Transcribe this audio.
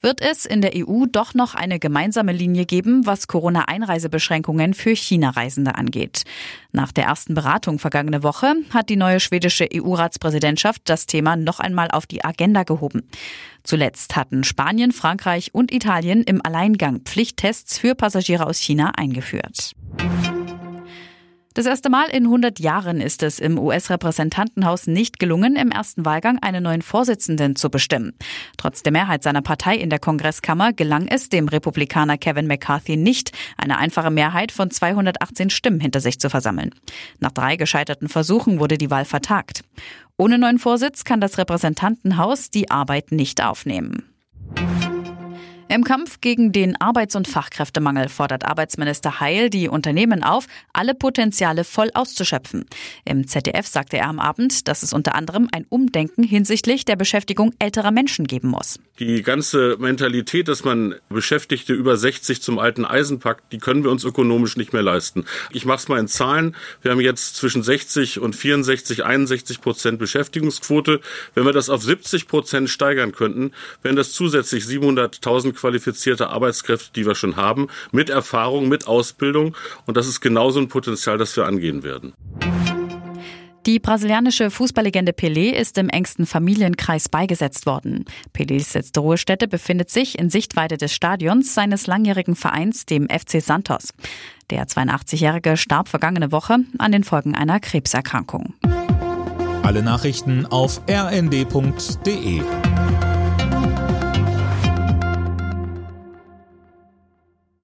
Wird es in der EU doch noch eine gemeinsame Linie geben, was Corona-Einreisebeschränkungen für China-Reisende angeht? Nach der ersten Beratung vergangene Woche hat die neue schwedische EU-Ratspräsidentschaft das Thema noch einmal auf die Agenda gehoben. Zuletzt hatten Spanien, Frankreich und Italien im Alleingang Pflichttests für Passagiere aus China eingeführt. Das erste Mal in 100 Jahren ist es im US-Repräsentantenhaus nicht gelungen, im ersten Wahlgang einen neuen Vorsitzenden zu bestimmen. Trotz der Mehrheit seiner Partei in der Kongresskammer gelang es dem Republikaner Kevin McCarthy nicht, eine einfache Mehrheit von 218 Stimmen hinter sich zu versammeln. Nach drei gescheiterten Versuchen wurde die Wahl vertagt. Ohne neuen Vorsitz kann das Repräsentantenhaus die Arbeit nicht aufnehmen. Im Kampf gegen den Arbeits- und Fachkräftemangel fordert Arbeitsminister Heil die Unternehmen auf, alle Potenziale voll auszuschöpfen. Im ZDF sagte er am Abend, dass es unter anderem ein Umdenken hinsichtlich der Beschäftigung älterer Menschen geben muss. Die ganze Mentalität, dass man Beschäftigte über 60 zum alten Eisen packt, die können wir uns ökonomisch nicht mehr leisten. Ich mache es mal in Zahlen. Wir haben jetzt zwischen 60 und 64, 61 Prozent Beschäftigungsquote. Wenn wir das auf 70 Prozent steigern könnten, wären das zusätzlich 700.000 qualifizierte Arbeitskräfte, die wir schon haben, mit Erfahrung, mit Ausbildung. Und das ist genauso ein Potenzial, das wir angehen werden. Die brasilianische Fußballlegende Pelé ist im engsten Familienkreis beigesetzt worden. Pelés letzte Ruhestätte befindet sich in Sichtweite des Stadions seines langjährigen Vereins, dem FC Santos. Der 82-Jährige starb vergangene Woche an den Folgen einer Krebserkrankung. Alle Nachrichten auf rnd.de